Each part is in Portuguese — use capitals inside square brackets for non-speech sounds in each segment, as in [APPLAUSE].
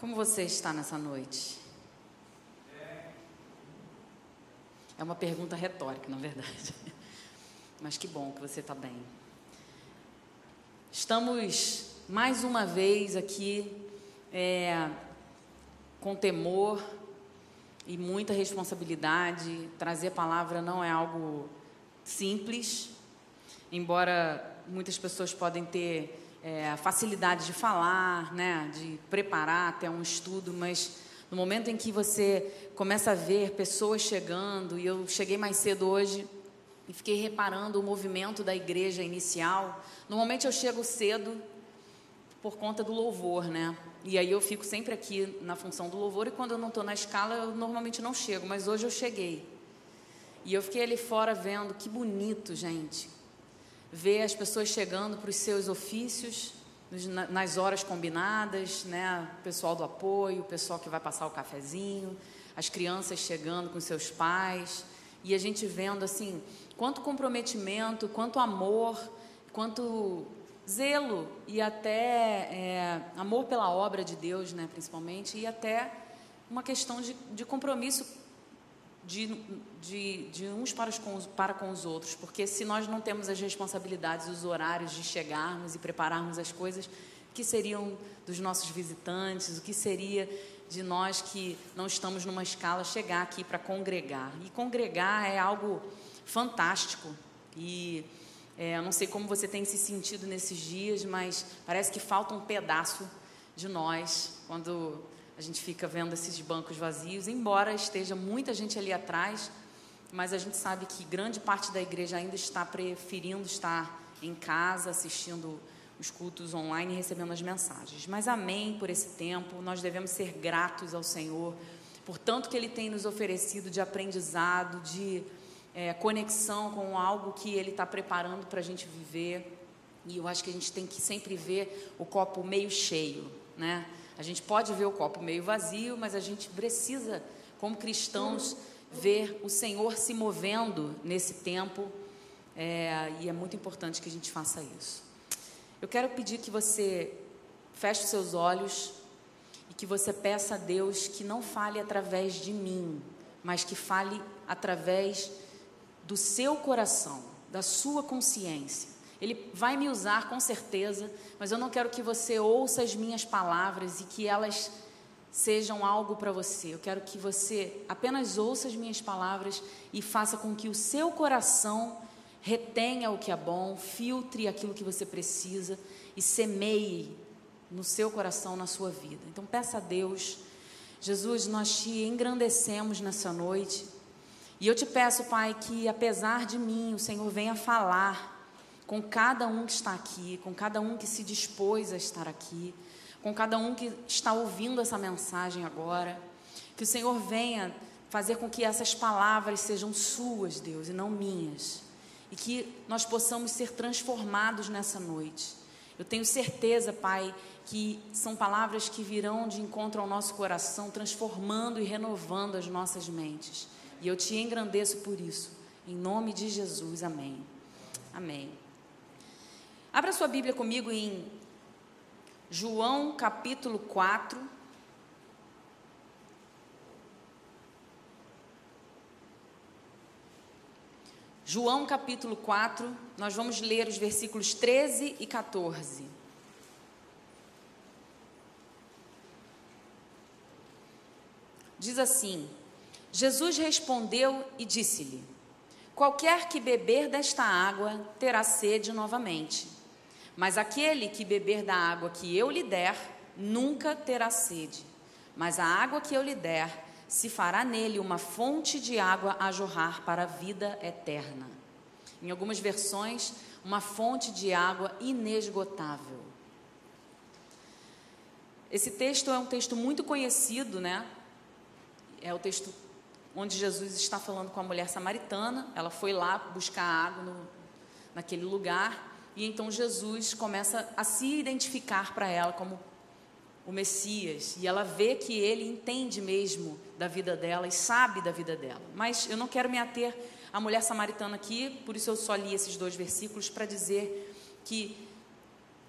Como você está nessa noite? É uma pergunta retórica, na verdade. [LAUGHS] Mas que bom que você está bem. Estamos mais uma vez aqui é, com temor e muita responsabilidade. Trazer a palavra não é algo simples, embora muitas pessoas podem ter é, facilidade de falar, né, de preparar até um estudo, mas no momento em que você começa a ver pessoas chegando, e eu cheguei mais cedo hoje e fiquei reparando o movimento da igreja inicial. Normalmente eu chego cedo por conta do louvor, né? E aí eu fico sempre aqui na função do louvor e quando eu não estou na escala eu normalmente não chego, mas hoje eu cheguei. E eu fiquei ali fora vendo, que bonito, gente ver as pessoas chegando para os seus ofícios nas horas combinadas, né? O pessoal do apoio, o pessoal que vai passar o cafezinho, as crianças chegando com seus pais e a gente vendo assim quanto comprometimento, quanto amor, quanto zelo e até é, amor pela obra de Deus, né, principalmente, e até uma questão de, de compromisso de, de, de uns para, os, para com os outros, porque se nós não temos as responsabilidades, os horários de chegarmos e prepararmos as coisas, o que seriam dos nossos visitantes, o que seria de nós que não estamos numa escala chegar aqui para congregar. E congregar é algo fantástico. E é, eu não sei como você tem se sentido nesses dias, mas parece que falta um pedaço de nós quando a gente fica vendo esses bancos vazios, embora esteja muita gente ali atrás, mas a gente sabe que grande parte da igreja ainda está preferindo estar em casa, assistindo os cultos online e recebendo as mensagens. Mas amém por esse tempo, nós devemos ser gratos ao Senhor por tanto que Ele tem nos oferecido de aprendizado, de é, conexão com algo que Ele está preparando para a gente viver. E eu acho que a gente tem que sempre ver o copo meio cheio, né? A gente pode ver o copo meio vazio, mas a gente precisa, como cristãos, ver o Senhor se movendo nesse tempo. É, e é muito importante que a gente faça isso. Eu quero pedir que você feche os seus olhos e que você peça a Deus que não fale através de mim, mas que fale através do seu coração, da sua consciência. Ele vai me usar com certeza, mas eu não quero que você ouça as minhas palavras e que elas sejam algo para você. Eu quero que você apenas ouça as minhas palavras e faça com que o seu coração retenha o que é bom, filtre aquilo que você precisa e semeie no seu coração, na sua vida. Então peça a Deus, Jesus, nós te engrandecemos nessa noite. E eu te peço, Pai, que apesar de mim, o Senhor venha falar com cada um que está aqui, com cada um que se dispôs a estar aqui, com cada um que está ouvindo essa mensagem agora. Que o Senhor venha fazer com que essas palavras sejam suas, Deus, e não minhas. E que nós possamos ser transformados nessa noite. Eu tenho certeza, Pai, que são palavras que virão de encontro ao nosso coração, transformando e renovando as nossas mentes. E eu te engrandeço por isso. Em nome de Jesus, amém. Amém. Abra sua Bíblia comigo em João capítulo 4. João capítulo 4, nós vamos ler os versículos 13 e 14. Diz assim: Jesus respondeu e disse-lhe: Qualquer que beber desta água terá sede novamente. Mas aquele que beber da água que eu lhe der, nunca terá sede. Mas a água que eu lhe der, se fará nele uma fonte de água a jorrar para a vida eterna. Em algumas versões, uma fonte de água inesgotável. Esse texto é um texto muito conhecido, né? É o texto onde Jesus está falando com a mulher samaritana. Ela foi lá buscar água no, naquele lugar e então Jesus começa a se identificar para ela como o Messias. E ela vê que ele entende mesmo da vida dela e sabe da vida dela. Mas eu não quero me ater à mulher samaritana aqui, por isso eu só li esses dois versículos para dizer que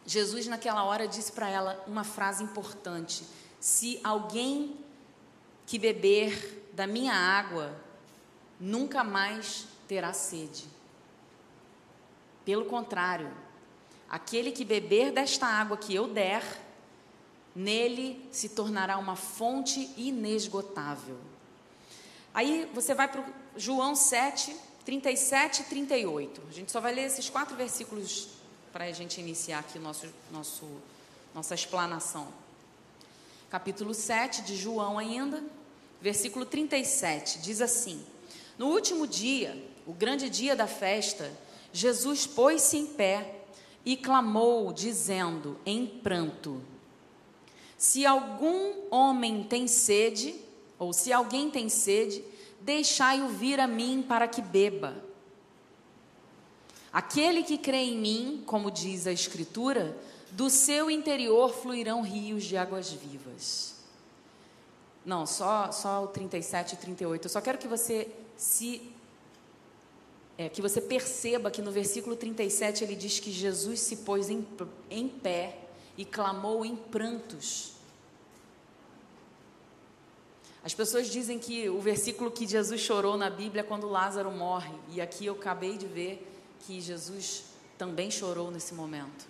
Jesus, naquela hora, disse para ela uma frase importante: Se alguém que beber da minha água, nunca mais terá sede. Pelo contrário, aquele que beber desta água que eu der, nele se tornará uma fonte inesgotável. Aí você vai para João 7, 37 e 38. A gente só vai ler esses quatro versículos para a gente iniciar aqui nosso, nosso, nossa explanação. Capítulo 7 de João, ainda, versículo 37, diz assim: No último dia, o grande dia da festa, Jesus pôs-se em pé e clamou, dizendo em pranto: Se algum homem tem sede, ou se alguém tem sede, deixai-o vir a mim para que beba. Aquele que crê em mim, como diz a Escritura, do seu interior fluirão rios de águas vivas. Não, só, só o 37 e 38. Eu só quero que você se. É, que você perceba que no versículo 37 ele diz que Jesus se pôs em, em pé e clamou em prantos. As pessoas dizem que o versículo que Jesus chorou na Bíblia é quando Lázaro morre, e aqui eu acabei de ver que Jesus também chorou nesse momento.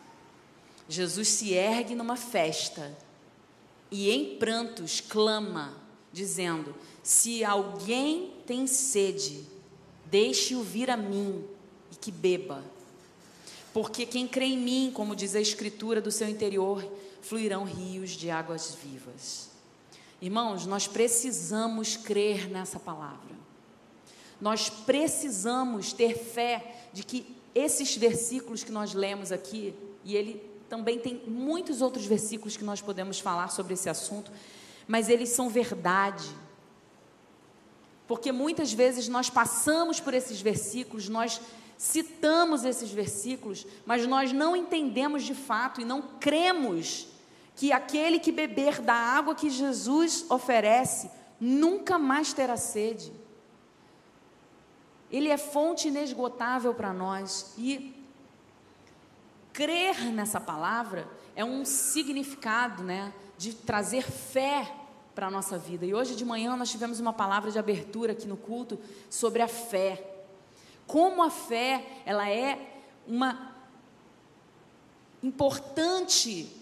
Jesus se ergue numa festa e em prantos clama, dizendo: Se alguém tem sede, deixe-o vir a mim e que beba. Porque quem crê em mim, como diz a Escritura, do seu interior fluirão rios de águas vivas. Irmãos, nós precisamos crer nessa palavra. Nós precisamos ter fé de que esses versículos que nós lemos aqui, e ele também tem muitos outros versículos que nós podemos falar sobre esse assunto, mas eles são verdade. Porque muitas vezes nós passamos por esses versículos, nós citamos esses versículos, mas nós não entendemos de fato e não cremos que aquele que beber da água que Jesus oferece nunca mais terá sede. Ele é fonte inesgotável para nós e crer nessa palavra é um significado, né, de trazer fé para a nossa vida. E hoje de manhã nós tivemos uma palavra de abertura aqui no culto sobre a fé. Como a fé, ela é uma importante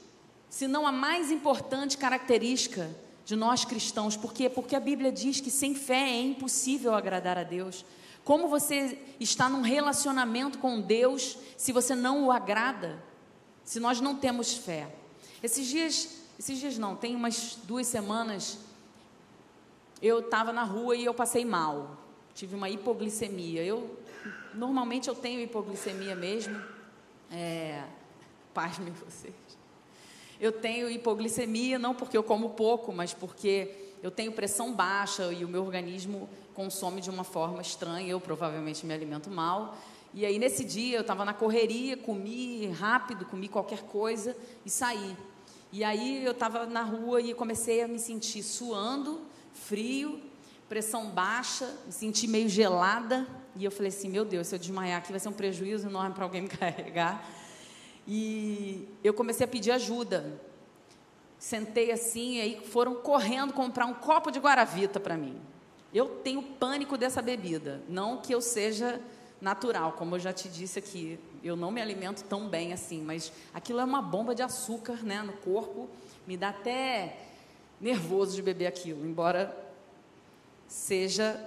se não a mais importante característica de nós cristãos. Por quê? Porque a Bíblia diz que sem fé é impossível agradar a Deus. Como você está num relacionamento com Deus se você não o agrada? Se nós não temos fé. Esses dias, esses dias não, tem umas duas semanas, eu estava na rua e eu passei mal. Tive uma hipoglicemia. Eu normalmente eu tenho hipoglicemia mesmo. É, pasme vocês. Eu tenho hipoglicemia, não porque eu como pouco, mas porque eu tenho pressão baixa e o meu organismo consome de uma forma estranha. Eu provavelmente me alimento mal. E aí, nesse dia, eu estava na correria, comi rápido, comi qualquer coisa e saí. E aí, eu estava na rua e comecei a me sentir suando, frio, pressão baixa, me senti meio gelada. E eu falei assim: meu Deus, se eu desmaiar aqui vai ser um prejuízo enorme para alguém me [LAUGHS] carregar. E eu comecei a pedir ajuda. Sentei assim, e aí foram correndo comprar um copo de guaravita para mim. Eu tenho pânico dessa bebida. Não que eu seja natural, como eu já te disse aqui, eu não me alimento tão bem assim, mas aquilo é uma bomba de açúcar né, no corpo, me dá até nervoso de beber aquilo, embora seja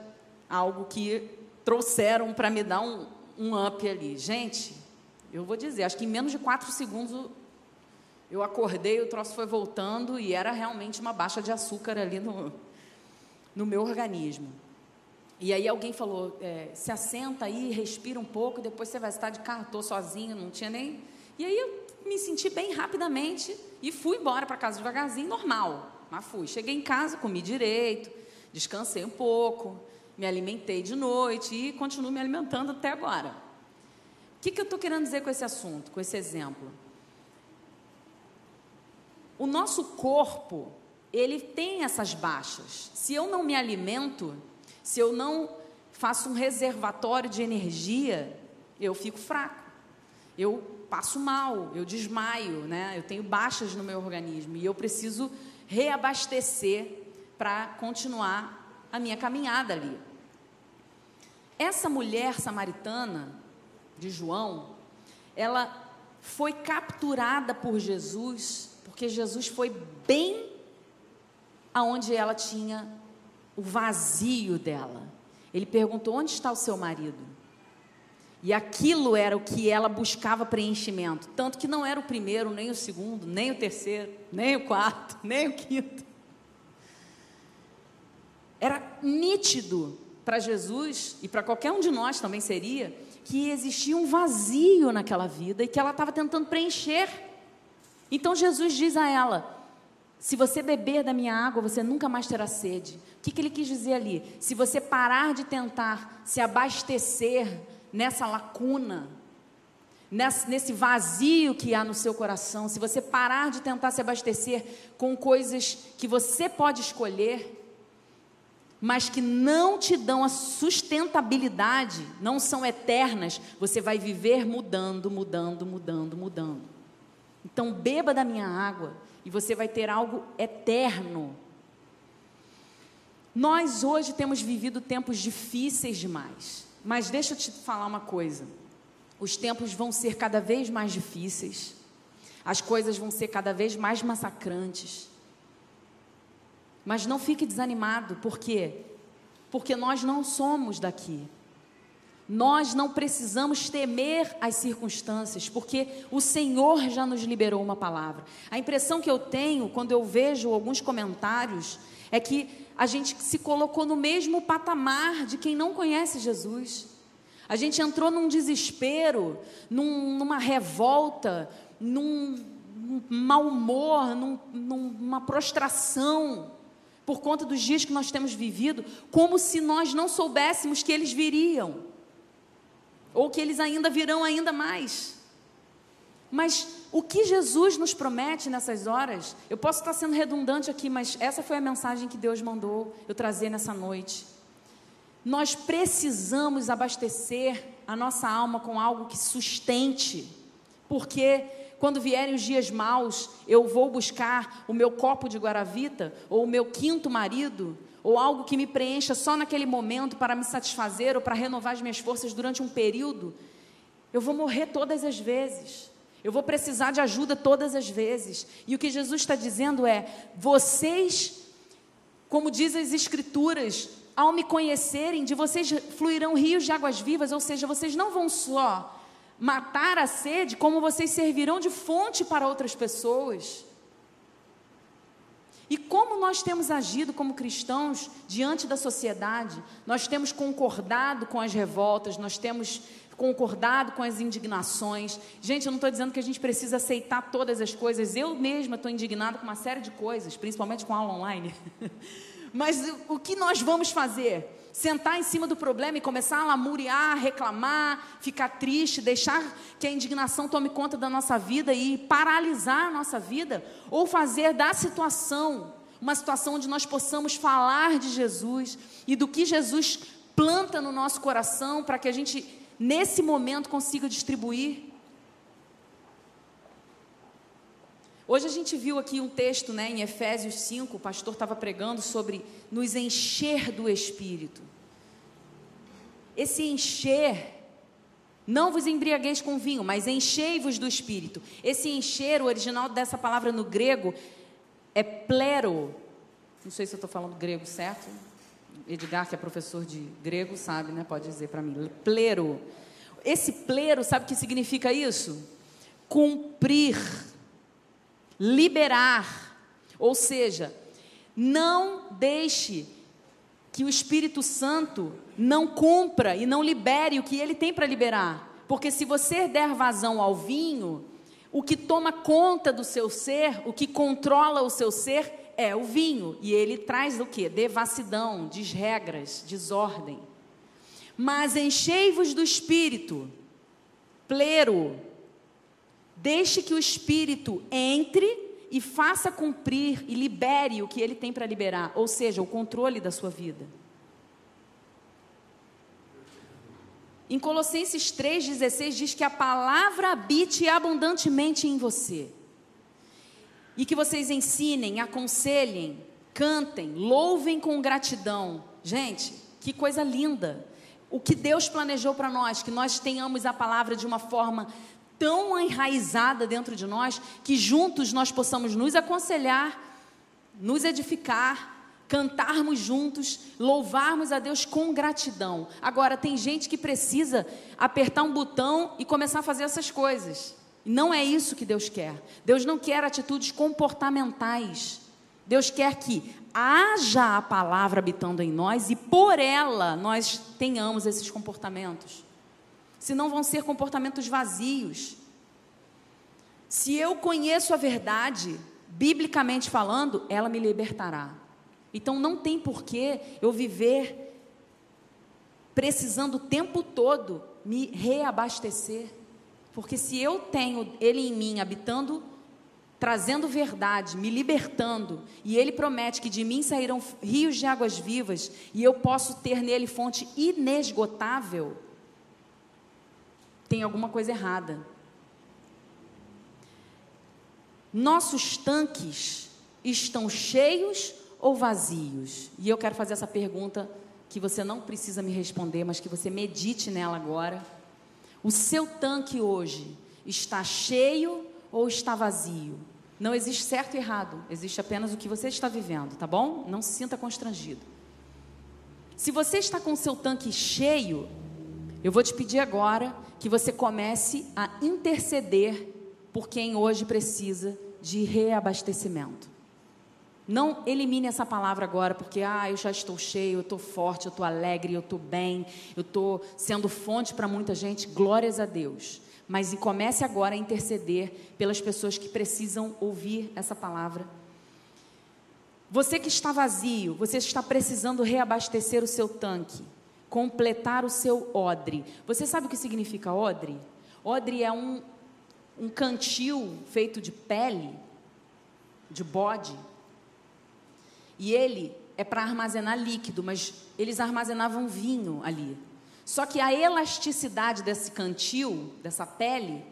algo que trouxeram para me dar um, um up ali. Gente, eu vou dizer, acho que em menos de quatro segundos eu acordei, o troço foi voltando e era realmente uma baixa de açúcar ali no, no meu organismo. E aí alguém falou, é, se assenta aí, respira um pouco, depois você vai estar de carro, estou sozinho, não tinha nem... E aí eu me senti bem rapidamente e fui embora para casa devagarzinho, normal. Mas fui. Cheguei em casa, comi direito, descansei um pouco, me alimentei de noite e continuo me alimentando até agora que, que eu estou querendo dizer com esse assunto, com esse exemplo? O nosso corpo, ele tem essas baixas. Se eu não me alimento, se eu não faço um reservatório de energia, eu fico fraco. Eu passo mal, eu desmaio, né? Eu tenho baixas no meu organismo e eu preciso reabastecer para continuar a minha caminhada ali. Essa mulher samaritana de João, ela foi capturada por Jesus, porque Jesus foi bem aonde ela tinha o vazio dela. Ele perguntou: Onde está o seu marido? E aquilo era o que ela buscava preenchimento. Tanto que não era o primeiro, nem o segundo, nem o terceiro, nem o quarto, [LAUGHS] nem o quinto. Era nítido para Jesus e para qualquer um de nós também seria que existia um vazio naquela vida e que ela estava tentando preencher. Então Jesus diz a ela: se você beber da minha água, você nunca mais terá sede. O que, que ele quis dizer ali? Se você parar de tentar se abastecer nessa lacuna, nesse vazio que há no seu coração, se você parar de tentar se abastecer com coisas que você pode escolher, mas que não te dão a sustentabilidade, não são eternas, você vai viver mudando, mudando, mudando, mudando. Então, beba da minha água e você vai ter algo eterno. Nós hoje temos vivido tempos difíceis demais. Mas deixa eu te falar uma coisa: os tempos vão ser cada vez mais difíceis, as coisas vão ser cada vez mais massacrantes. Mas não fique desanimado, por quê? Porque nós não somos daqui. Nós não precisamos temer as circunstâncias, porque o Senhor já nos liberou uma palavra. A impressão que eu tenho quando eu vejo alguns comentários é que a gente se colocou no mesmo patamar de quem não conhece Jesus. A gente entrou num desespero, num, numa revolta, num, num mau humor, num, numa prostração, por conta dos dias que nós temos vivido, como se nós não soubéssemos que eles viriam, ou que eles ainda virão ainda mais. Mas o que Jesus nos promete nessas horas, eu posso estar sendo redundante aqui, mas essa foi a mensagem que Deus mandou eu trazer nessa noite. Nós precisamos abastecer a nossa alma com algo que sustente, porque quando vierem os dias maus, eu vou buscar o meu copo de guaravita, ou o meu quinto marido, ou algo que me preencha só naquele momento para me satisfazer ou para renovar as minhas forças durante um período, eu vou morrer todas as vezes. Eu vou precisar de ajuda todas as vezes. E o que Jesus está dizendo é: vocês, como diz as Escrituras, ao me conhecerem, de vocês fluirão rios de águas vivas, ou seja, vocês não vão só matar a sede, como vocês servirão de fonte para outras pessoas. E como nós temos agido como cristãos diante da sociedade, nós temos concordado com as revoltas, nós temos concordado com as indignações. Gente, eu não estou dizendo que a gente precisa aceitar todas as coisas. Eu mesma estou indignada com uma série de coisas, principalmente com a aula online. [LAUGHS] Mas o que nós vamos fazer? Sentar em cima do problema e começar a lamuriar, reclamar, ficar triste, deixar que a indignação tome conta da nossa vida e paralisar a nossa vida? Ou fazer da situação uma situação onde nós possamos falar de Jesus e do que Jesus planta no nosso coração para que a gente nesse momento consiga distribuir. Hoje a gente viu aqui um texto né, em Efésios 5, o pastor estava pregando sobre nos encher do Espírito. Esse encher, não vos embriagueis com vinho, mas enchei-vos do Espírito. Esse encher, o original dessa palavra no grego, é plero. Não sei se eu estou falando grego certo. Edgar, que é professor de grego, sabe, né? Pode dizer para mim. Plero. Esse plero, sabe o que significa isso? Cumprir, liberar. Ou seja, não deixe que o Espírito Santo não cumpra e não libere o que ele tem para liberar. Porque se você der vazão ao vinho, o que toma conta do seu ser, o que controla o seu ser, é o vinho. E ele traz o que? Devassidão, desregras, desordem. Mas enchei-vos do espírito, plero. Deixe que o espírito entre e faça cumprir e libere o que ele tem para liberar, ou seja, o controle da sua vida. Em Colossenses 3,16 diz que a palavra habite abundantemente em você. E que vocês ensinem, aconselhem, cantem, louvem com gratidão. Gente, que coisa linda. O que Deus planejou para nós, que nós tenhamos a palavra de uma forma tão enraizada dentro de nós, que juntos nós possamos nos aconselhar, nos edificar, cantarmos juntos, louvarmos a Deus com gratidão. Agora, tem gente que precisa apertar um botão e começar a fazer essas coisas. Não é isso que Deus quer. Deus não quer atitudes comportamentais. Deus quer que haja a palavra habitando em nós e por ela nós tenhamos esses comportamentos. Senão vão ser comportamentos vazios. Se eu conheço a verdade, biblicamente falando, ela me libertará. Então não tem porquê eu viver precisando o tempo todo me reabastecer. Porque se eu tenho Ele em mim habitando, trazendo verdade, me libertando, e Ele promete que de mim sairão rios de águas vivas, e eu posso ter nele fonte inesgotável, tem alguma coisa errada. Nossos tanques estão cheios ou vazios? E eu quero fazer essa pergunta que você não precisa me responder, mas que você medite nela agora. O seu tanque hoje está cheio ou está vazio? Não existe certo e errado, existe apenas o que você está vivendo, tá bom? Não se sinta constrangido. Se você está com o seu tanque cheio, eu vou te pedir agora que você comece a interceder por quem hoje precisa de reabastecimento. Não elimine essa palavra agora, porque ah, eu já estou cheio, eu estou forte, eu estou alegre, eu estou bem, eu estou sendo fonte para muita gente. Glórias a Deus. Mas comece agora a interceder pelas pessoas que precisam ouvir essa palavra. Você que está vazio, você está precisando reabastecer o seu tanque, completar o seu odre. Você sabe o que significa odre? Odre é um, um cantil feito de pele, de bode e ele é para armazenar líquido, mas eles armazenavam vinho ali. Só que a elasticidade desse cantil, dessa pele,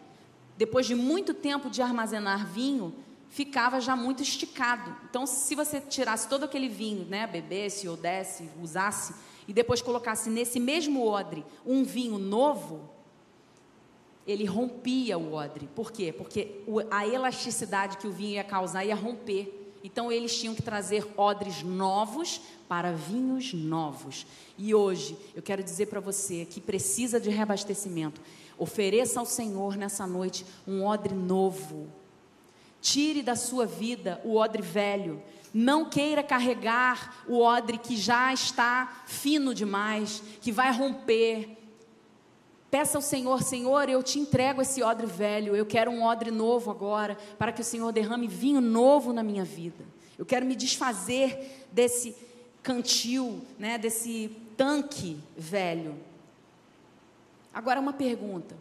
depois de muito tempo de armazenar vinho, ficava já muito esticado. Então, se você tirasse todo aquele vinho, né, bebesse ou desse, usasse, e depois colocasse nesse mesmo odre um vinho novo, ele rompia o odre. Por quê? Porque a elasticidade que o vinho ia causar ia romper. Então eles tinham que trazer odres novos para vinhos novos. E hoje eu quero dizer para você que precisa de reabastecimento. Ofereça ao Senhor nessa noite um odre novo. Tire da sua vida o odre velho. Não queira carregar o odre que já está fino demais, que vai romper, Peça ao Senhor, Senhor, eu te entrego esse odre velho, eu quero um odre novo agora, para que o Senhor derrame vinho novo na minha vida. Eu quero me desfazer desse cantil, né, desse tanque velho. Agora uma pergunta: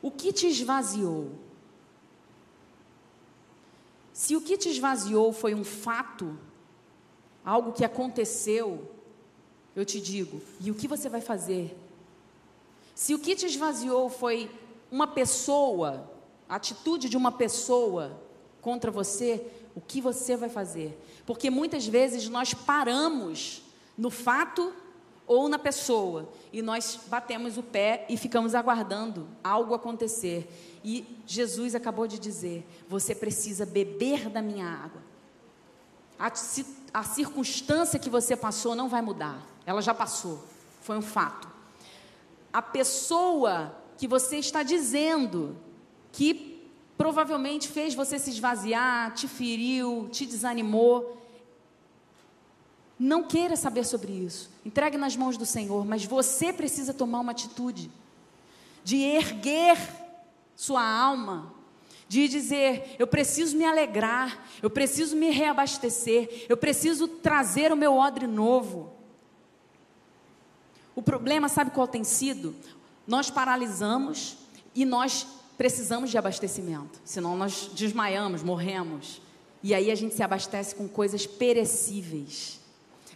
o que te esvaziou? Se o que te esvaziou foi um fato, algo que aconteceu, eu te digo, e o que você vai fazer se o que te esvaziou foi uma pessoa, a atitude de uma pessoa contra você, o que você vai fazer? Porque muitas vezes nós paramos no fato ou na pessoa e nós batemos o pé e ficamos aguardando algo acontecer. E Jesus acabou de dizer: você precisa beber da minha água. A, a circunstância que você passou não vai mudar, ela já passou, foi um fato a pessoa que você está dizendo que provavelmente fez você se esvaziar, te feriu, te desanimou. Não queira saber sobre isso. Entregue nas mãos do Senhor, mas você precisa tomar uma atitude de erguer sua alma, de dizer: eu preciso me alegrar, eu preciso me reabastecer, eu preciso trazer o meu odre novo. O problema, sabe qual tem sido? Nós paralisamos e nós precisamos de abastecimento, senão nós desmaiamos, morremos. E aí a gente se abastece com coisas perecíveis.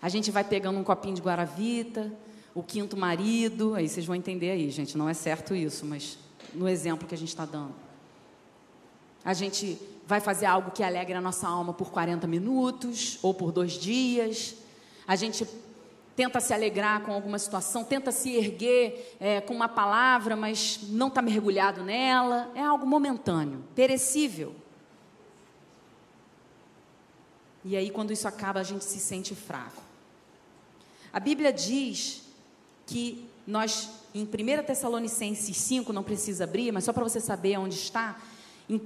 A gente vai pegando um copinho de guaravita, o quinto marido, aí vocês vão entender aí, gente, não é certo isso, mas no exemplo que a gente está dando. A gente vai fazer algo que alegre a nossa alma por 40 minutos ou por dois dias. A gente tenta se alegrar com alguma situação, tenta se erguer é, com uma palavra, mas não está mergulhado nela. É algo momentâneo, perecível. E aí, quando isso acaba, a gente se sente fraco. A Bíblia diz que nós, em 1 Tessalonicenses 5, não precisa abrir, mas só para você saber onde está, em 1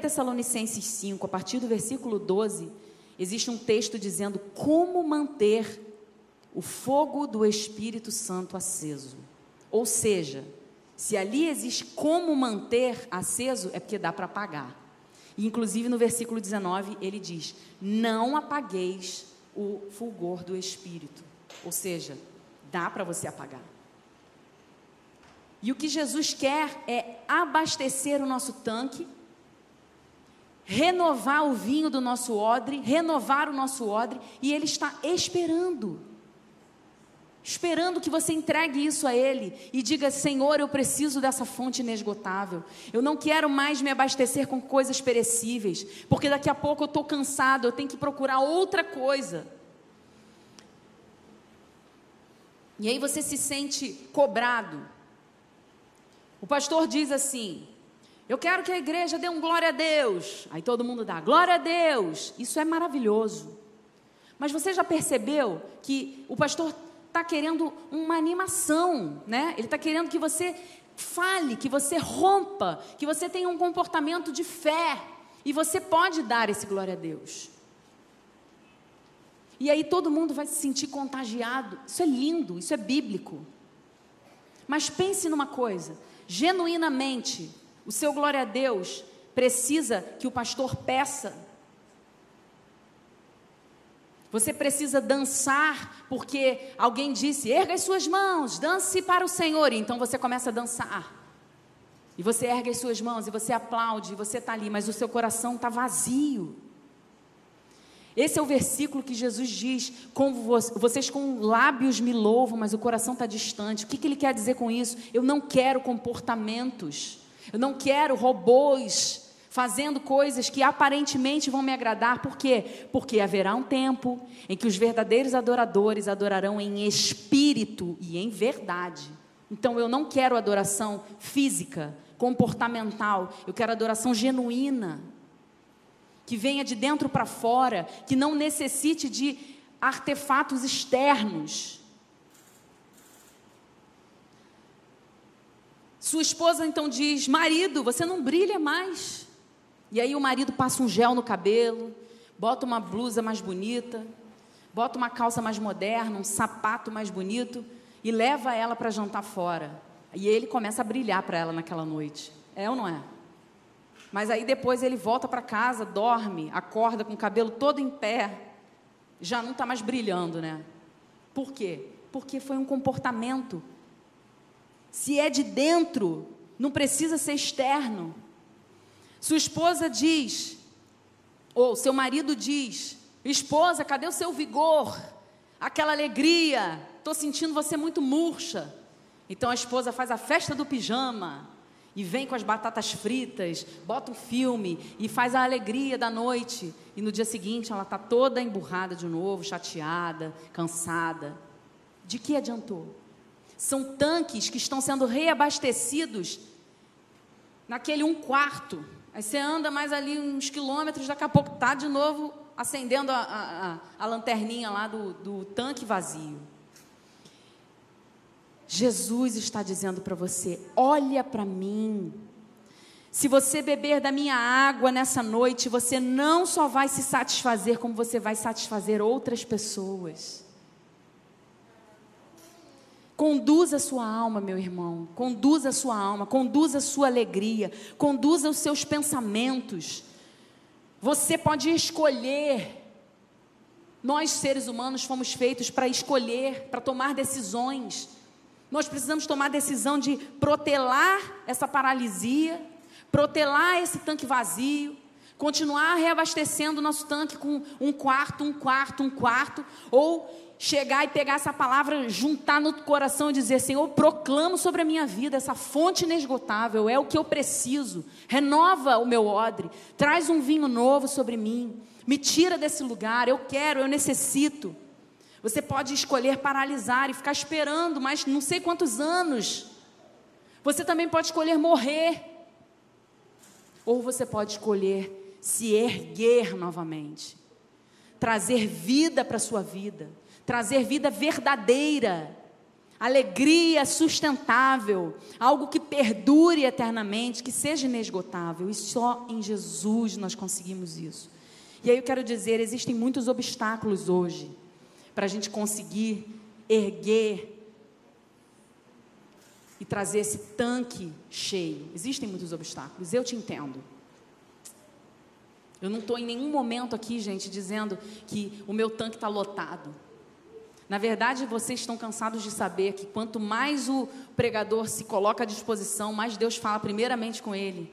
Tessalonicenses 5, a partir do versículo 12, existe um texto dizendo como manter o fogo do Espírito Santo aceso. Ou seja, se ali existe como manter aceso, é porque dá para apagar. Inclusive no versículo 19 ele diz: Não apagueis o fulgor do Espírito. Ou seja, dá para você apagar. E o que Jesus quer é abastecer o nosso tanque, renovar o vinho do nosso odre, renovar o nosso odre, e Ele está esperando. Esperando que você entregue isso a Ele e diga: Senhor, eu preciso dessa fonte inesgotável. Eu não quero mais me abastecer com coisas perecíveis, porque daqui a pouco eu estou cansado, eu tenho que procurar outra coisa. E aí você se sente cobrado. O pastor diz assim: Eu quero que a igreja dê um glória a Deus. Aí todo mundo dá glória a Deus. Isso é maravilhoso. Mas você já percebeu que o pastor está querendo uma animação, né? Ele está querendo que você fale, que você rompa, que você tenha um comportamento de fé. E você pode dar esse glória a Deus. E aí todo mundo vai se sentir contagiado. Isso é lindo, isso é bíblico. Mas pense numa coisa: genuinamente, o seu glória a Deus precisa que o pastor peça. Você precisa dançar porque alguém disse: erga as suas mãos, dance para o Senhor. E então você começa a dançar. E você ergue as suas mãos, e você aplaude, e você está ali, mas o seu coração está vazio. Esse é o versículo que Jesus diz: vocês com lábios me louvam, mas o coração está distante. O que, que ele quer dizer com isso? Eu não quero comportamentos, eu não quero robôs fazendo coisas que aparentemente vão me agradar. Por quê? Porque haverá um tempo em que os verdadeiros adoradores adorarão em espírito e em verdade. Então eu não quero adoração física, comportamental, eu quero adoração genuína que venha de dentro para fora, que não necessite de artefatos externos. Sua esposa então diz: Marido, você não brilha mais. E aí o marido passa um gel no cabelo, bota uma blusa mais bonita, bota uma calça mais moderna, um sapato mais bonito e leva ela para jantar fora. E ele começa a brilhar para ela naquela noite. É ou não é? Mas aí depois ele volta para casa, dorme, acorda com o cabelo todo em pé, já não está mais brilhando, né? Por quê? Porque foi um comportamento. Se é de dentro, não precisa ser externo. Sua esposa diz, ou seu marido diz: Esposa, cadê o seu vigor? Aquela alegria, estou sentindo você muito murcha. Então a esposa faz a festa do pijama, e vem com as batatas fritas, bota um filme e faz a alegria da noite. E no dia seguinte ela está toda emburrada de novo, chateada, cansada. De que adiantou? São tanques que estão sendo reabastecidos naquele um quarto. Aí você anda mais ali uns quilômetros, daqui a pouco está de novo acendendo a, a, a, a lanterninha lá do, do tanque vazio. Jesus está dizendo para você: olha para mim. Se você beber da minha água nessa noite, você não só vai se satisfazer, como você vai satisfazer outras pessoas. Conduza a sua alma, meu irmão. Conduza a sua alma, conduza a sua alegria, conduza os seus pensamentos. Você pode escolher. Nós, seres humanos, fomos feitos para escolher, para tomar decisões. Nós precisamos tomar a decisão de protelar essa paralisia, protelar esse tanque vazio, continuar reabastecendo o nosso tanque com um quarto, um quarto, um quarto, ou chegar e pegar essa palavra, juntar no coração e dizer: Senhor, proclamo sobre a minha vida essa fonte inesgotável, é o que eu preciso. Renova o meu odre, traz um vinho novo sobre mim, me tira desse lugar, eu quero, eu necessito. Você pode escolher paralisar e ficar esperando mais não sei quantos anos. Você também pode escolher morrer. Ou você pode escolher se erguer novamente, trazer vida para a sua vida, trazer vida verdadeira, alegria sustentável, algo que perdure eternamente, que seja inesgotável. E só em Jesus nós conseguimos isso. E aí eu quero dizer: existem muitos obstáculos hoje para a gente conseguir erguer e trazer esse tanque cheio. Existem muitos obstáculos, eu te entendo. Eu não estou em nenhum momento aqui, gente, dizendo que o meu tanque está lotado. Na verdade, vocês estão cansados de saber que quanto mais o pregador se coloca à disposição, mais Deus fala primeiramente com ele,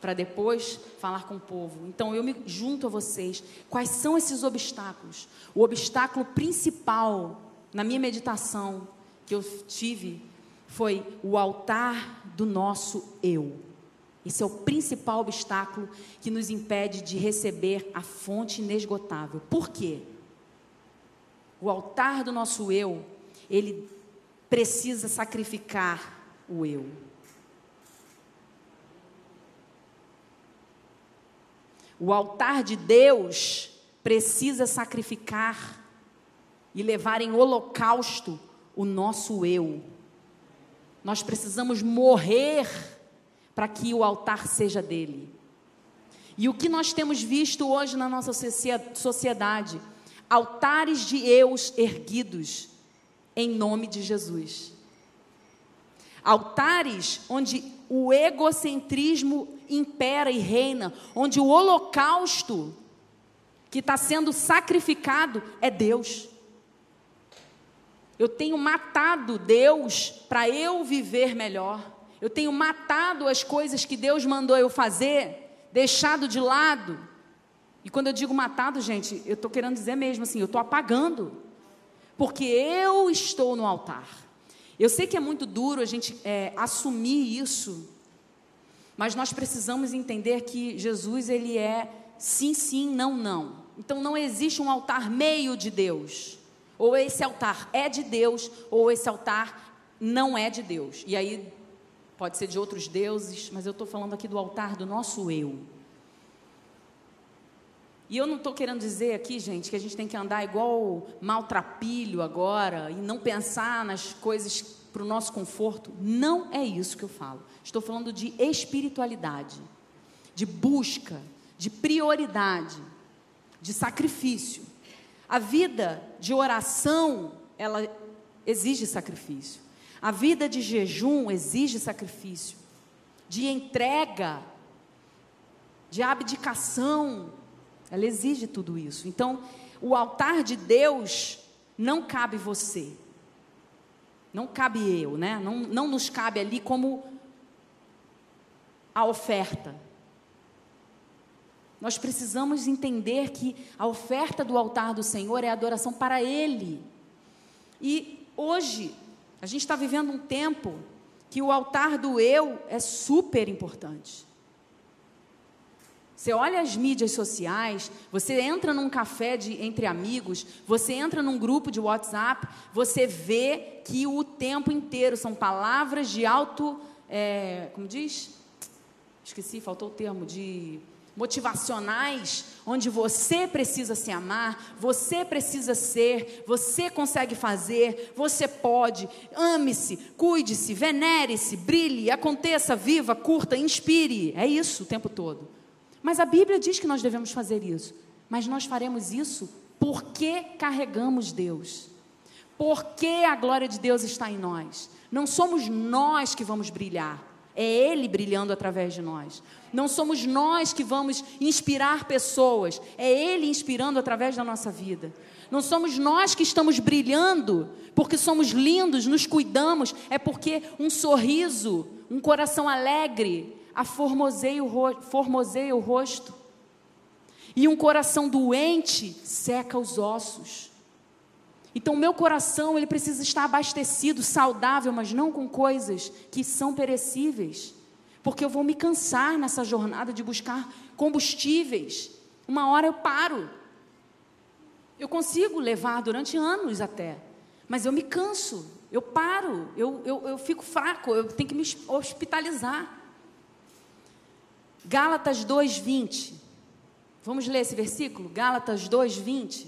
para depois falar com o povo. Então eu me junto a vocês. Quais são esses obstáculos? O obstáculo principal na minha meditação que eu tive foi o altar do nosso eu. Esse é o principal obstáculo que nos impede de receber a fonte inesgotável. Por quê? O altar do nosso eu, ele precisa sacrificar o eu. O altar de Deus precisa sacrificar e levar em holocausto o nosso eu. Nós precisamos morrer para que o altar seja dele. E o que nós temos visto hoje na nossa sociedade? Altares de eus erguidos em nome de Jesus. Altares onde o egocentrismo impera e reina, onde o holocausto que está sendo sacrificado é Deus. Eu tenho matado Deus para eu viver melhor. Eu tenho matado as coisas que Deus mandou eu fazer, deixado de lado. E quando eu digo matado, gente, eu estou querendo dizer mesmo assim, eu estou apagando. Porque eu estou no altar. Eu sei que é muito duro a gente é, assumir isso, mas nós precisamos entender que Jesus, ele é sim, sim, não, não. Então não existe um altar meio de Deus. Ou esse altar é de Deus, ou esse altar não é de Deus. E aí pode ser de outros deuses, mas eu estou falando aqui do altar do nosso eu. E eu não estou querendo dizer aqui, gente, que a gente tem que andar igual maltrapilho agora e não pensar nas coisas para o nosso conforto. Não é isso que eu falo. Estou falando de espiritualidade, de busca, de prioridade, de sacrifício. A vida de oração, ela exige sacrifício. A vida de jejum exige sacrifício, de entrega, de abdicação, ela exige tudo isso. Então, o altar de Deus não cabe você, não cabe eu, né? Não, não nos cabe ali como a oferta. Nós precisamos entender que a oferta do altar do Senhor é adoração para Ele. E hoje, a gente está vivendo um tempo que o altar do eu é super importante. Você olha as mídias sociais, você entra num café de, entre amigos, você entra num grupo de WhatsApp, você vê que o tempo inteiro são palavras de alto. É, como diz? Esqueci, faltou o termo, de motivacionais, onde você precisa se amar, você precisa ser, você consegue fazer, você pode, ame-se, cuide-se, venere-se, brilhe, aconteça, viva, curta, inspire. É isso o tempo todo. Mas a Bíblia diz que nós devemos fazer isso. Mas nós faremos isso porque carregamos Deus. Porque a glória de Deus está em nós. Não somos nós que vamos brilhar, é Ele brilhando através de nós. Não somos nós que vamos inspirar pessoas, é Ele inspirando através da nossa vida. Não somos nós que estamos brilhando porque somos lindos, nos cuidamos, é porque um sorriso, um coração alegre, a formoseia o, o rosto. E um coração doente seca os ossos. Então, meu coração, ele precisa estar abastecido, saudável, mas não com coisas que são perecíveis. Porque eu vou me cansar nessa jornada de buscar combustíveis. Uma hora eu paro. Eu consigo levar durante anos até, mas eu me canso, eu paro, eu, eu, eu fico fraco, eu tenho que me hospitalizar. Gálatas 2,20. Vamos ler esse versículo? Gálatas 2,20.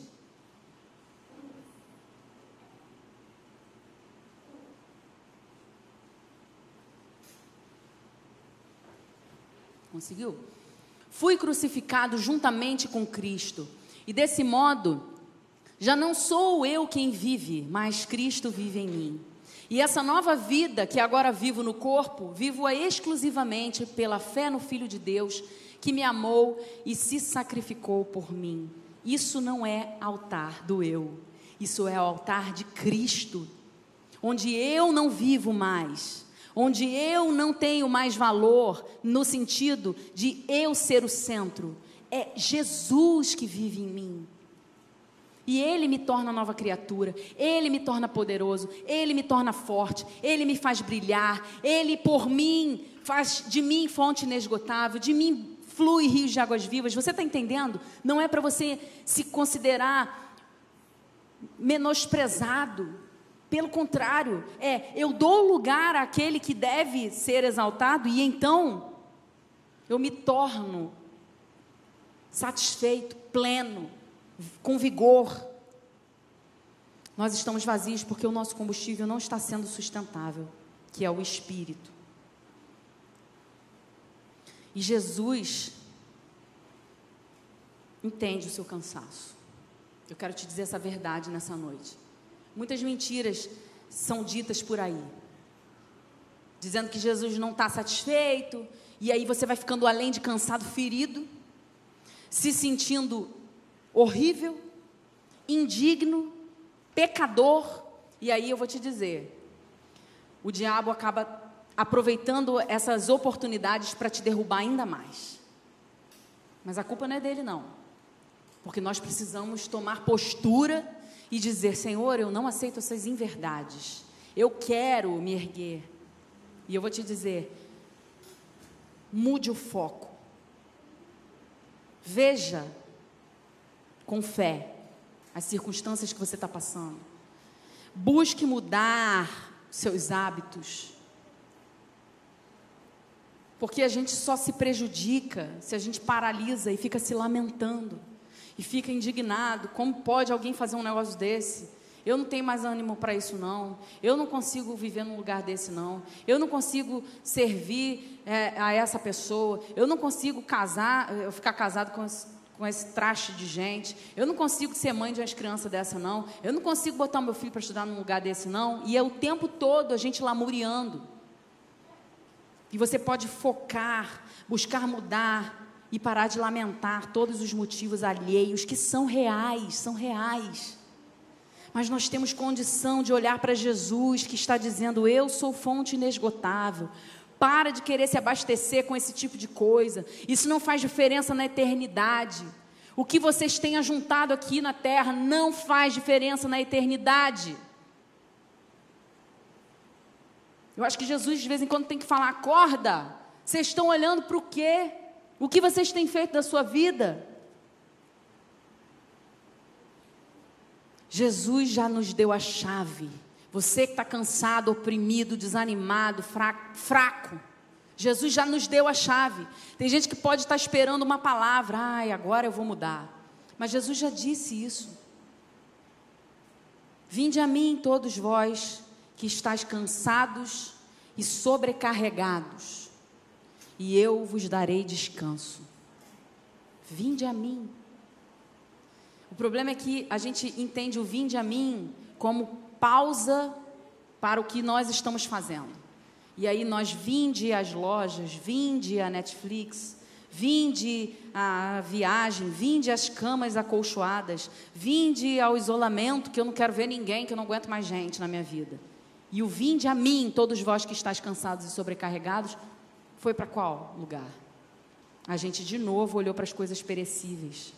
Conseguiu? Fui crucificado juntamente com Cristo, e desse modo, já não sou eu quem vive, mas Cristo vive em mim. E essa nova vida que agora vivo no corpo, vivo-a exclusivamente pela fé no Filho de Deus, que me amou e se sacrificou por mim. Isso não é altar do eu, isso é o altar de Cristo, onde eu não vivo mais, onde eu não tenho mais valor no sentido de eu ser o centro. É Jesus que vive em mim. E Ele me torna nova criatura, Ele me torna poderoso, Ele me torna forte, Ele me faz brilhar, Ele por mim faz de mim fonte inesgotável, de mim flui rios de águas vivas. Você está entendendo? Não é para você se considerar menosprezado. Pelo contrário, é eu dou lugar àquele que deve ser exaltado e então eu me torno satisfeito, pleno, com vigor. Nós estamos vazios porque o nosso combustível não está sendo sustentável, que é o espírito. E Jesus entende o seu cansaço. Eu quero te dizer essa verdade nessa noite. Muitas mentiras são ditas por aí, dizendo que Jesus não está satisfeito, e aí você vai ficando além de cansado, ferido, se sentindo horrível, indigno, pecador. E aí eu vou te dizer: o diabo acaba aproveitando essas oportunidades para te derrubar ainda mais. Mas a culpa não é dele, não. Porque nós precisamos tomar postura e dizer: Senhor, eu não aceito essas inverdades. Eu quero me erguer. E eu vou te dizer: mude o foco. Veja com fé as circunstâncias que você está passando. Busque mudar seus hábitos. Porque a gente só se prejudica se a gente paralisa e fica se lamentando. E fica indignado. Como pode alguém fazer um negócio desse? Eu não tenho mais ânimo para isso, não. Eu não consigo viver num lugar desse, não. Eu não consigo servir é, a essa pessoa. Eu não consigo casar, eu ficar casado com com esse traste de gente. Eu não consigo ser mãe de umas crianças dessa, não. Eu não consigo botar meu filho para estudar num lugar desse, não. E é o tempo todo a gente lamuriando. E você pode focar, buscar mudar e parar de lamentar todos os motivos alheios que são reais, são reais. Mas nós temos condição de olhar para Jesus que está dizendo: Eu sou fonte inesgotável. Para de querer se abastecer com esse tipo de coisa. Isso não faz diferença na eternidade. O que vocês têm ajuntado aqui na terra não faz diferença na eternidade. Eu acho que Jesus de vez em quando tem que falar: acorda. Vocês estão olhando para o quê? O que vocês têm feito da sua vida? Jesus já nos deu a chave você que está cansado, oprimido, desanimado, fraco, Jesus já nos deu a chave. Tem gente que pode estar esperando uma palavra, ai, agora eu vou mudar. Mas Jesus já disse isso. Vinde a mim, todos vós que estáis cansados e sobrecarregados, e eu vos darei descanso. Vinde a mim. O problema é que a gente entende o vinde a mim como pausa para o que nós estamos fazendo. E aí nós vinde às lojas, vinde a Netflix, vinde a viagem, vinde às camas acolchoadas, vinde ao isolamento, que eu não quero ver ninguém, que eu não aguento mais gente na minha vida. E o vinde a mim, todos vós que estáis cansados e sobrecarregados, foi para qual lugar? A gente de novo olhou para as coisas perecíveis.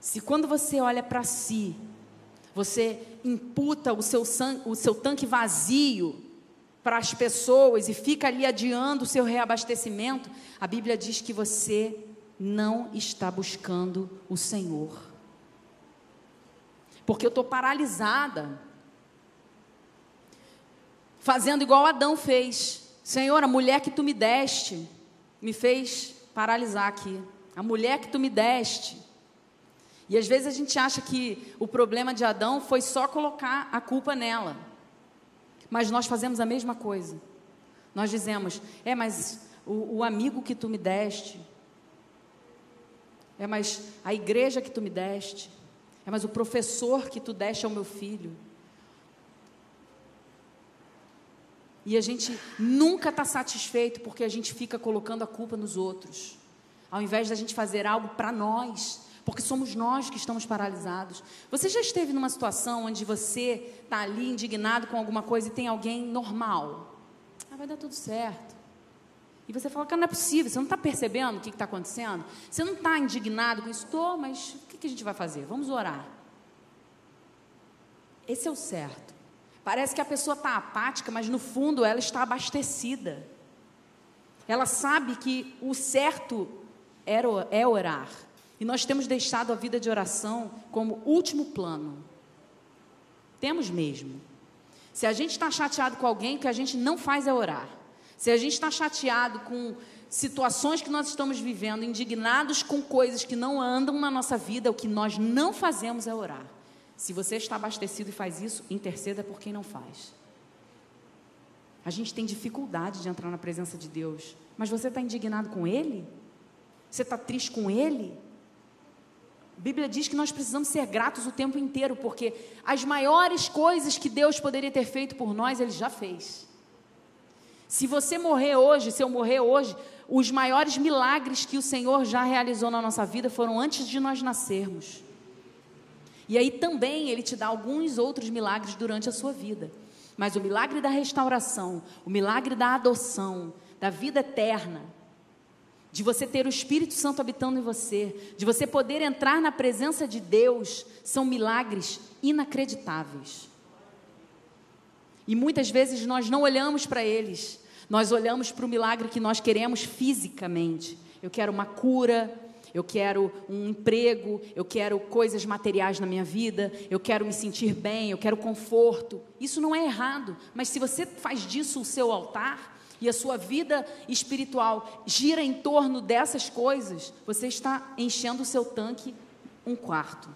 Se quando você olha para si, você imputa o seu, o seu tanque vazio para as pessoas e fica ali adiando o seu reabastecimento, a Bíblia diz que você não está buscando o Senhor. Porque eu estou paralisada, fazendo igual Adão fez. Senhor, a mulher que tu me deste me fez paralisar aqui. A mulher que tu me deste e às vezes a gente acha que o problema de Adão foi só colocar a culpa nela. Mas nós fazemos a mesma coisa. Nós dizemos: é, mas o, o amigo que tu me deste, é, mas a igreja que tu me deste, é, mas o professor que tu deste ao meu filho. E a gente nunca está satisfeito porque a gente fica colocando a culpa nos outros, ao invés da gente fazer algo para nós porque somos nós que estamos paralisados. Você já esteve numa situação onde você está ali indignado com alguma coisa e tem alguém normal? Ah, vai dar tudo certo. E você fala, que não é possível, você não está percebendo o que está acontecendo? Você não está indignado com isso? Estou, mas o que, que a gente vai fazer? Vamos orar. Esse é o certo. Parece que a pessoa está apática, mas no fundo ela está abastecida. Ela sabe que o certo é orar. E nós temos deixado a vida de oração como último plano. Temos mesmo. Se a gente está chateado com alguém, o que a gente não faz é orar. Se a gente está chateado com situações que nós estamos vivendo, indignados com coisas que não andam na nossa vida, o que nós não fazemos é orar. Se você está abastecido e faz isso, interceda por quem não faz. A gente tem dificuldade de entrar na presença de Deus, mas você está indignado com Ele? Você está triste com Ele? A Bíblia diz que nós precisamos ser gratos o tempo inteiro, porque as maiores coisas que Deus poderia ter feito por nós, Ele já fez. Se você morrer hoje, se eu morrer hoje, os maiores milagres que o Senhor já realizou na nossa vida foram antes de nós nascermos. E aí também Ele te dá alguns outros milagres durante a sua vida. Mas o milagre da restauração, o milagre da adoção, da vida eterna, de você ter o Espírito Santo habitando em você, de você poder entrar na presença de Deus, são milagres inacreditáveis. E muitas vezes nós não olhamos para eles, nós olhamos para o milagre que nós queremos fisicamente. Eu quero uma cura, eu quero um emprego, eu quero coisas materiais na minha vida, eu quero me sentir bem, eu quero conforto. Isso não é errado, mas se você faz disso o seu altar, e a sua vida espiritual gira em torno dessas coisas, você está enchendo o seu tanque um quarto.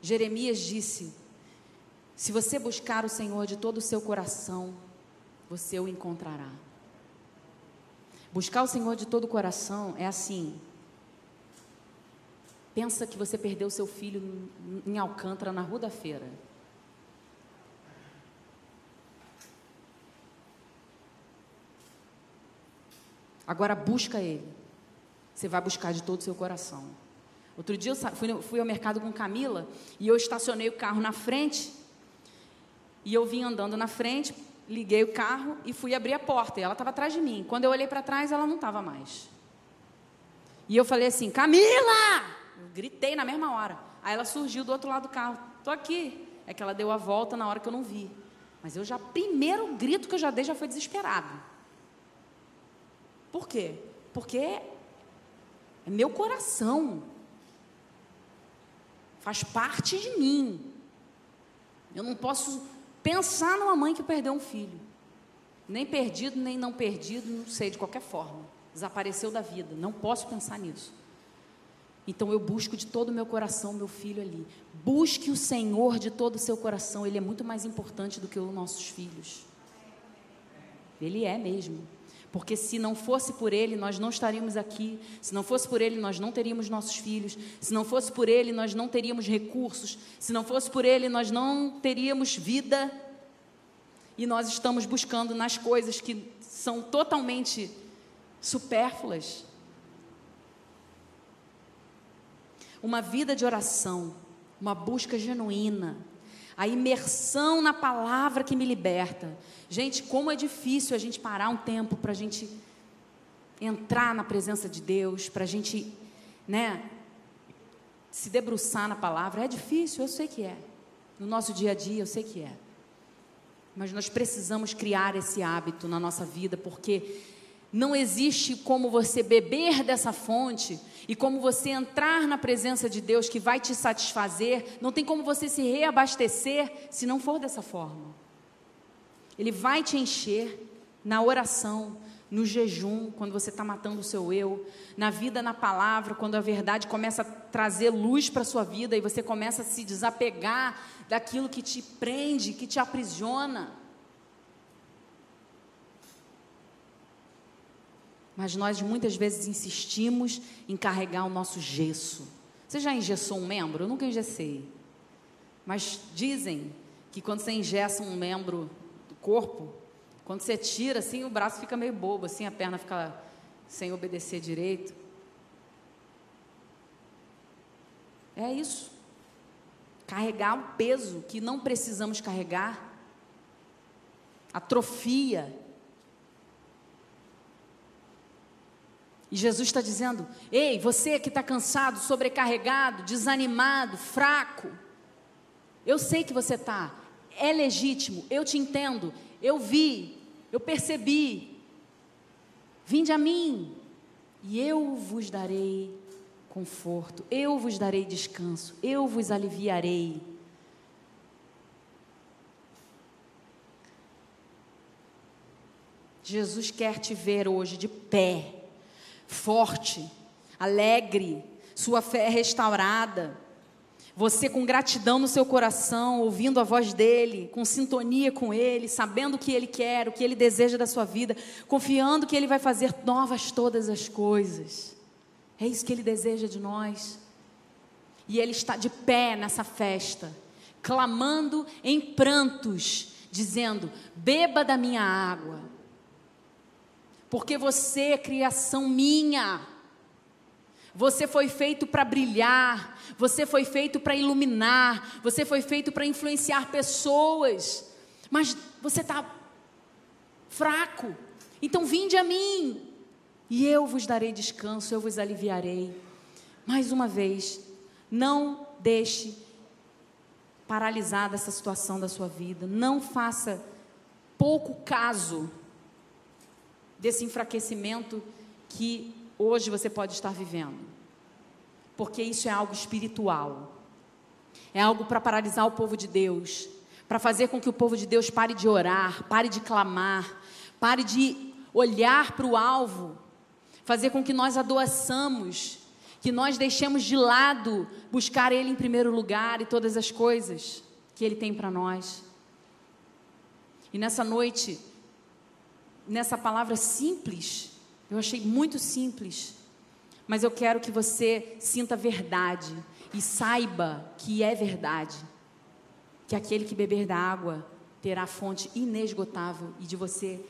Jeremias disse: Se você buscar o Senhor de todo o seu coração, você o encontrará. Buscar o Senhor de todo o coração é assim. Pensa que você perdeu seu filho em Alcântara, na Rua da Feira. Agora busca Ele. Você vai buscar de todo o seu coração. Outro dia eu fui, fui ao mercado com Camila e eu estacionei o carro na frente. E eu vim andando na frente, liguei o carro e fui abrir a porta. E ela estava atrás de mim. Quando eu olhei para trás, ela não estava mais. E eu falei assim: Camila! Gritei na mesma hora. Aí ela surgiu do outro lado do carro. Estou aqui. É que ela deu a volta na hora que eu não vi. Mas eu já, primeiro grito que eu já dei já foi desesperado. Por quê? Porque é meu coração. Faz parte de mim. Eu não posso pensar numa mãe que perdeu um filho. Nem perdido, nem não perdido, não sei, de qualquer forma. Desapareceu da vida. Não posso pensar nisso. Então eu busco de todo o meu coração meu filho ali. Busque o Senhor de todo o seu coração. Ele é muito mais importante do que os nossos filhos. Ele é mesmo. Porque se não fosse por Ele, nós não estaríamos aqui. Se não fosse por Ele, nós não teríamos nossos filhos. Se não fosse por Ele, nós não teríamos recursos. Se não fosse por Ele, nós não teríamos vida. E nós estamos buscando nas coisas que são totalmente supérfluas. Uma vida de oração, uma busca genuína, a imersão na palavra que me liberta. Gente, como é difícil a gente parar um tempo para a gente entrar na presença de Deus, para a gente, né, se debruçar na palavra. É difícil, eu sei que é. No nosso dia a dia, eu sei que é. Mas nós precisamos criar esse hábito na nossa vida, porque não existe como você beber dessa fonte e como você entrar na presença de Deus que vai te satisfazer. Não tem como você se reabastecer se não for dessa forma. Ele vai te encher na oração, no jejum, quando você está matando o seu eu, na vida, na palavra, quando a verdade começa a trazer luz para a sua vida e você começa a se desapegar daquilo que te prende, que te aprisiona. Mas nós muitas vezes insistimos em carregar o nosso gesso. Você já engessou um membro? Eu nunca engessei. Mas dizem que quando você engessa um membro do corpo, quando você tira, assim, o braço fica meio bobo, assim, a perna fica sem obedecer direito. É isso. Carregar um peso que não precisamos carregar. Atrofia. E Jesus está dizendo: Ei, você que está cansado, sobrecarregado, desanimado, fraco, eu sei que você está, é legítimo, eu te entendo, eu vi, eu percebi. Vinde a mim, e eu vos darei conforto, eu vos darei descanso, eu vos aliviarei. Jesus quer te ver hoje de pé, forte, alegre, sua fé restaurada você com gratidão no seu coração, ouvindo a voz dele, com sintonia com ele, sabendo o que ele quer, o que ele deseja da sua vida, confiando que ele vai fazer novas todas as coisas. É isso que ele deseja de nós. E ele está de pé nessa festa, clamando em prantos, dizendo: Beba da minha água, porque você é criação minha. Você foi feito para brilhar, você foi feito para iluminar, você foi feito para influenciar pessoas, mas você está fraco. Então, vinde a mim, e eu vos darei descanso, eu vos aliviarei. Mais uma vez, não deixe paralisada essa situação da sua vida, não faça pouco caso desse enfraquecimento que hoje você pode estar vivendo. Porque isso é algo espiritual. É algo para paralisar o povo de Deus, para fazer com que o povo de Deus pare de orar, pare de clamar, pare de olhar para o alvo, fazer com que nós adoçamos, que nós deixemos de lado buscar Ele em primeiro lugar e todas as coisas que Ele tem para nós. E nessa noite, nessa palavra simples, eu achei muito simples, mas eu quero que você sinta verdade e saiba que é verdade. Que aquele que beber da água terá fonte inesgotável e de você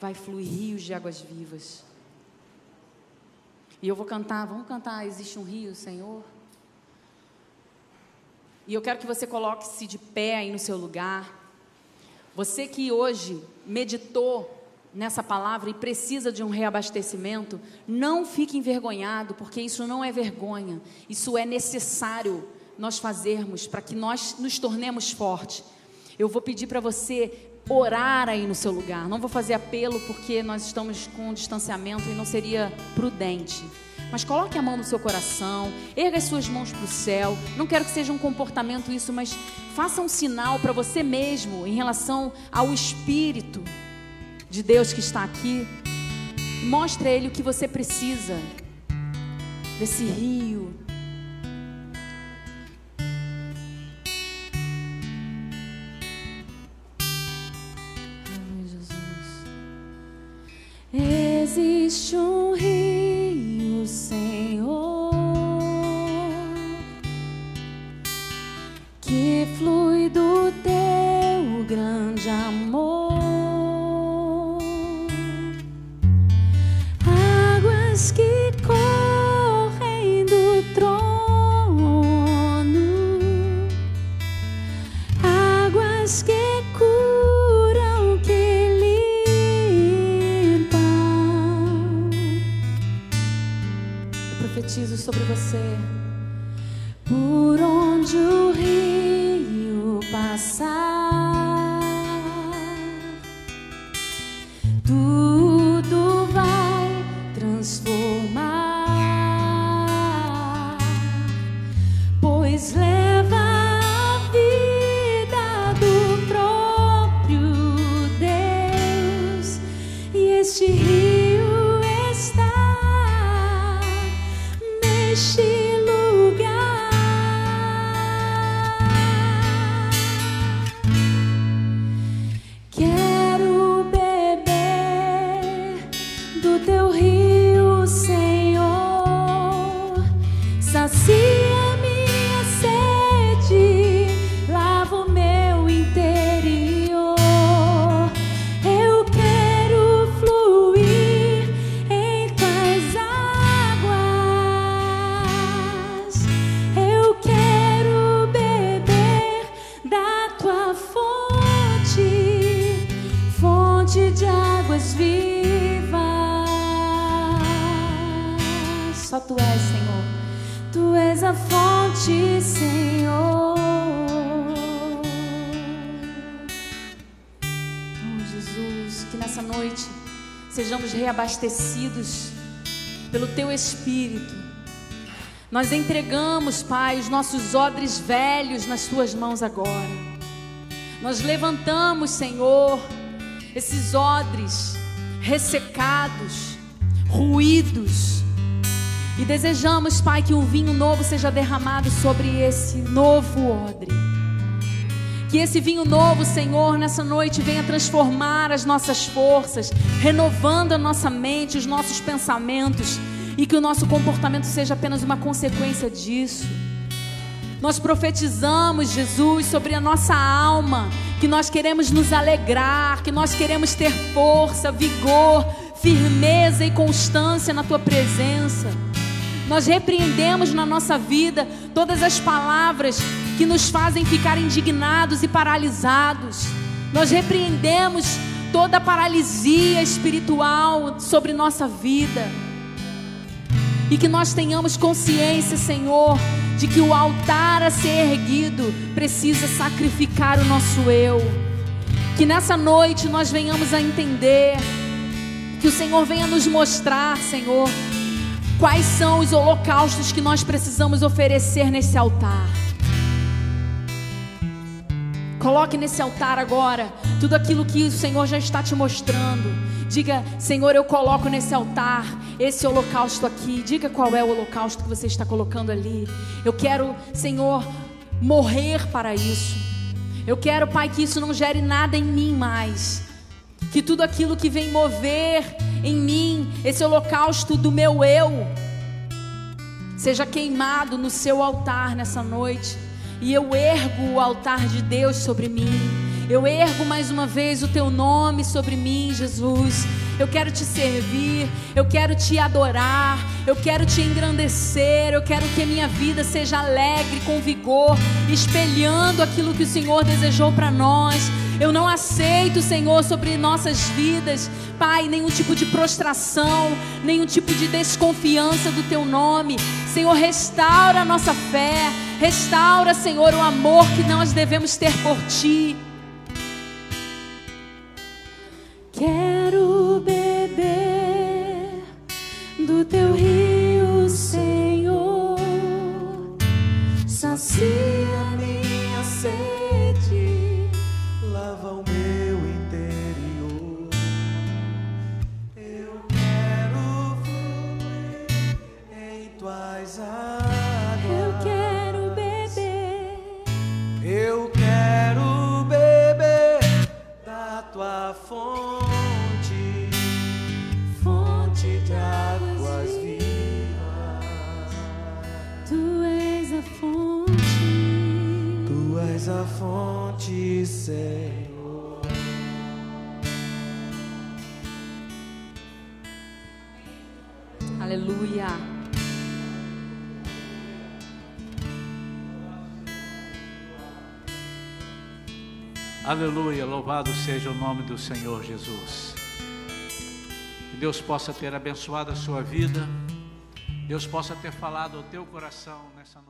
vai fluir rios de águas vivas. E eu vou cantar, vamos cantar Existe um rio, Senhor? E eu quero que você coloque-se de pé aí no seu lugar. Você que hoje meditou nessa palavra e precisa de um reabastecimento, não fique envergonhado, porque isso não é vergonha, isso é necessário nós fazermos para que nós nos tornemos fortes. Eu vou pedir para você orar aí no seu lugar. Não vou fazer apelo porque nós estamos com um distanciamento e não seria prudente. Mas coloque a mão no seu coração, erga as suas mãos para o céu. Não quero que seja um comportamento isso, mas faça um sinal para você mesmo em relação ao Espírito de Deus que está aqui. Mostre a Ele o que você precisa desse rio. Jesus. Existe um rio, Senhor, que flui do teu grande amor. Profetizo sobre você. Por onde o rio passar, tudo vai transformar, pois leva a vida do próprio Deus e este rio Espírito. Nós entregamos, Pai, os nossos odres velhos nas Tuas mãos agora. Nós levantamos, Senhor, esses odres ressecados, ruídos, e desejamos, Pai, que um vinho novo seja derramado sobre esse novo odre. Que esse vinho novo, Senhor, nessa noite venha transformar as nossas forças, renovando a nossa mente, os nossos pensamentos, e que o nosso comportamento seja apenas uma consequência disso. Nós profetizamos, Jesus, sobre a nossa alma, que nós queremos nos alegrar, que nós queremos ter força, vigor, firmeza e constância na tua presença. Nós repreendemos na nossa vida todas as palavras que nos fazem ficar indignados e paralisados. Nós repreendemos toda paralisia espiritual sobre nossa vida. E que nós tenhamos consciência, Senhor, de que o altar a ser erguido precisa sacrificar o nosso eu. Que nessa noite nós venhamos a entender, que o Senhor venha nos mostrar, Senhor, quais são os holocaustos que nós precisamos oferecer nesse altar. Coloque nesse altar agora tudo aquilo que o Senhor já está te mostrando. Diga, Senhor, eu coloco nesse altar esse holocausto aqui. Diga qual é o holocausto que você está colocando ali. Eu quero, Senhor, morrer para isso. Eu quero, Pai, que isso não gere nada em mim mais. Que tudo aquilo que vem mover em mim, esse holocausto do meu eu, seja queimado no seu altar nessa noite. E eu ergo o altar de Deus sobre mim. Eu ergo mais uma vez o teu nome sobre mim, Jesus. Eu quero te servir, eu quero te adorar, eu quero te engrandecer, eu quero que a minha vida seja alegre, com vigor, espelhando aquilo que o Senhor desejou para nós. Eu não aceito, Senhor, sobre nossas vidas, Pai, nenhum tipo de prostração, nenhum tipo de desconfiança do Teu nome. Senhor, restaura a nossa fé, restaura, Senhor, o amor que nós devemos ter por Ti. Quero beber do Teu rio, Senhor. Aleluia. Aleluia, louvado seja o nome do Senhor Jesus. Que Deus possa ter abençoado a sua vida Deus possa ter falado ao teu coração nessa noite.